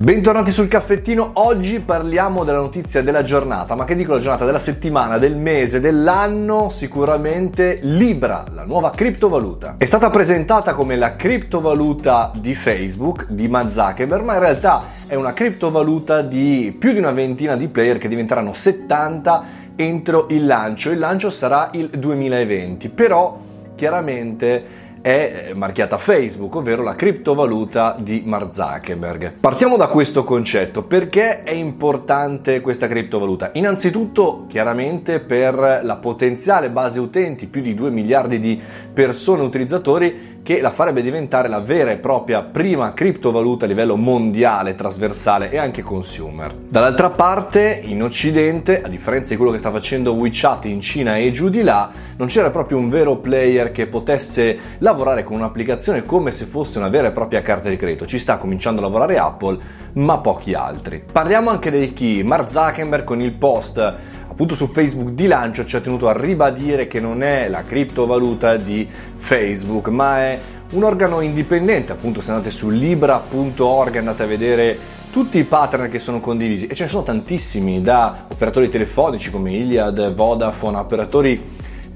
Bentornati sul caffettino, oggi parliamo della notizia della giornata, ma che dico la giornata della settimana, del mese, dell'anno, sicuramente Libra, la nuova criptovaluta. È stata presentata come la criptovaluta di Facebook, di Mark Zuckerberg, ma in realtà è una criptovaluta di più di una ventina di player che diventeranno 70 entro il lancio. Il lancio sarà il 2020, però chiaramente è marchiata Facebook, ovvero la criptovaluta di Mark Zuckerberg. Partiamo da questo concetto, perché è importante questa criptovaluta? Innanzitutto, chiaramente per la potenziale base utenti, più di 2 miliardi di persone utilizzatori che la farebbe diventare la vera e propria prima criptovaluta a livello mondiale, trasversale e anche consumer. Dall'altra parte, in Occidente, a differenza di quello che sta facendo WeChat in Cina e giù di là, non c'era proprio un vero player che potesse lavorare con un'applicazione come se fosse una vera e propria carta di credito. Ci sta cominciando a lavorare Apple, ma pochi altri. Parliamo anche del chi. Mark Zuckerberg con il post appunto su Facebook di lancio ci ha tenuto a ribadire che non è la criptovaluta di Facebook, ma è un organo indipendente, appunto se andate su libra.org andate a vedere tutti i pattern che sono condivisi. E ce ne sono tantissimi da operatori telefonici come Iliad, Vodafone, operatori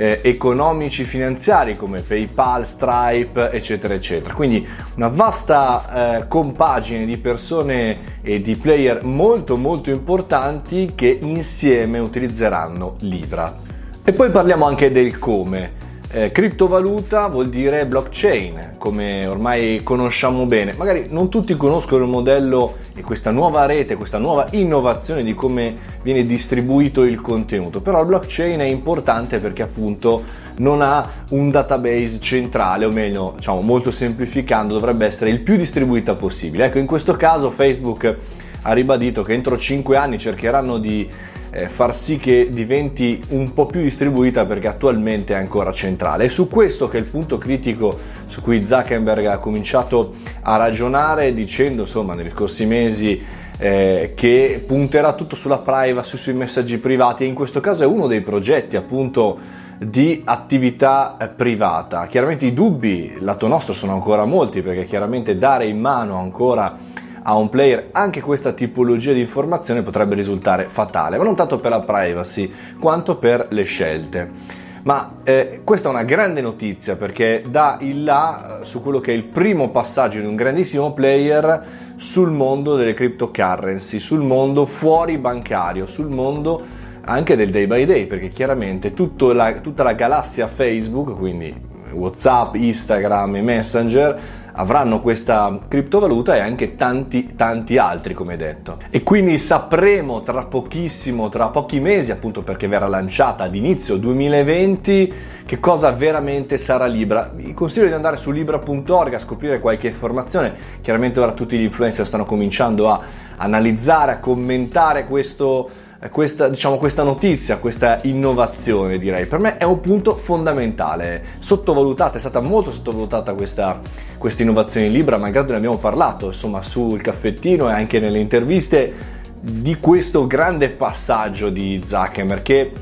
eh, economici finanziari come PayPal, Stripe, eccetera, eccetera. Quindi una vasta eh, compagine di persone e di player molto molto importanti che insieme utilizzeranno Libra. E poi parliamo anche del come. Eh, criptovaluta vuol dire blockchain, come ormai conosciamo bene. Magari non tutti conoscono il modello e questa nuova rete, questa nuova innovazione di come viene distribuito il contenuto, però il blockchain è importante perché appunto non ha un database centrale, o meglio, diciamo molto semplificando, dovrebbe essere il più distribuita possibile. Ecco, in questo caso Facebook ha ribadito che entro 5 anni cercheranno di eh, far sì che diventi un po' più distribuita perché attualmente è ancora centrale. È su questo che è il punto critico su cui Zuckerberg ha cominciato a ragionare dicendo insomma negli scorsi mesi eh, che punterà tutto sulla privacy, sui messaggi privati e in questo caso è uno dei progetti appunto di attività eh, privata. Chiaramente i dubbi lato nostro sono ancora molti perché chiaramente dare in mano ancora a un player anche questa tipologia di informazione potrebbe risultare fatale, ma non tanto per la privacy quanto per le scelte. Ma eh, questa è una grande notizia perché dà il là eh, su quello che è il primo passaggio di un grandissimo player sul mondo delle cryptocurrency, sul mondo fuori bancario, sul mondo anche del day by day, perché chiaramente la, tutta la galassia Facebook, quindi WhatsApp, Instagram e Messenger, avranno questa criptovaluta e anche tanti tanti altri come detto. E quindi sapremo tra pochissimo tra pochi mesi appunto perché verrà lanciata ad inizio 2020 che cosa veramente sarà Libra. Vi consiglio di andare su libra.org a scoprire qualche informazione. Chiaramente ora tutti gli influencer stanno cominciando a analizzare a commentare questo questa, diciamo, questa notizia, questa innovazione direi, per me è un punto fondamentale, sottovalutata, è stata molto sottovalutata questa, questa innovazione in Libra, malgrado ne abbiamo parlato insomma sul caffettino e anche nelle interviste di questo grande passaggio di Zuckerberg che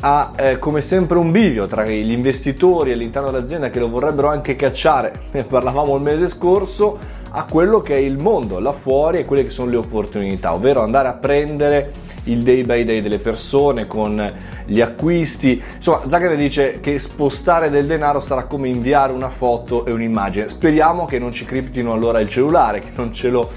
ha eh, come sempre un bivio tra gli investitori all'interno dell'azienda che lo vorrebbero anche cacciare, ne parlavamo il mese scorso, a quello che è il mondo là fuori e quelle che sono le opportunità, ovvero andare a prendere il day by day delle persone con gli acquisti. Insomma, Zuckerberg dice che spostare del denaro sarà come inviare una foto e un'immagine. Speriamo che non ci criptino allora il cellulare, che non ce lo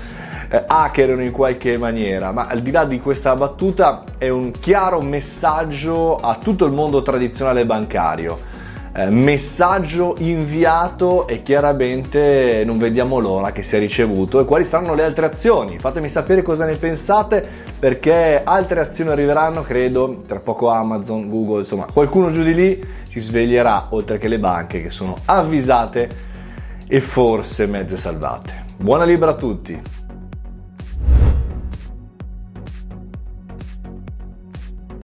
eh, hackerino in qualche maniera, ma al di là di questa battuta è un chiaro messaggio a tutto il mondo tradizionale bancario eh, messaggio inviato e chiaramente non vediamo l'ora che sia ricevuto e quali saranno le altre azioni. Fatemi sapere cosa ne pensate perché altre azioni arriveranno, credo, tra poco Amazon, Google, insomma, qualcuno giù di lì ci sveglierà oltre che le banche che sono avvisate e forse mezze salvate. Buona libera a tutti!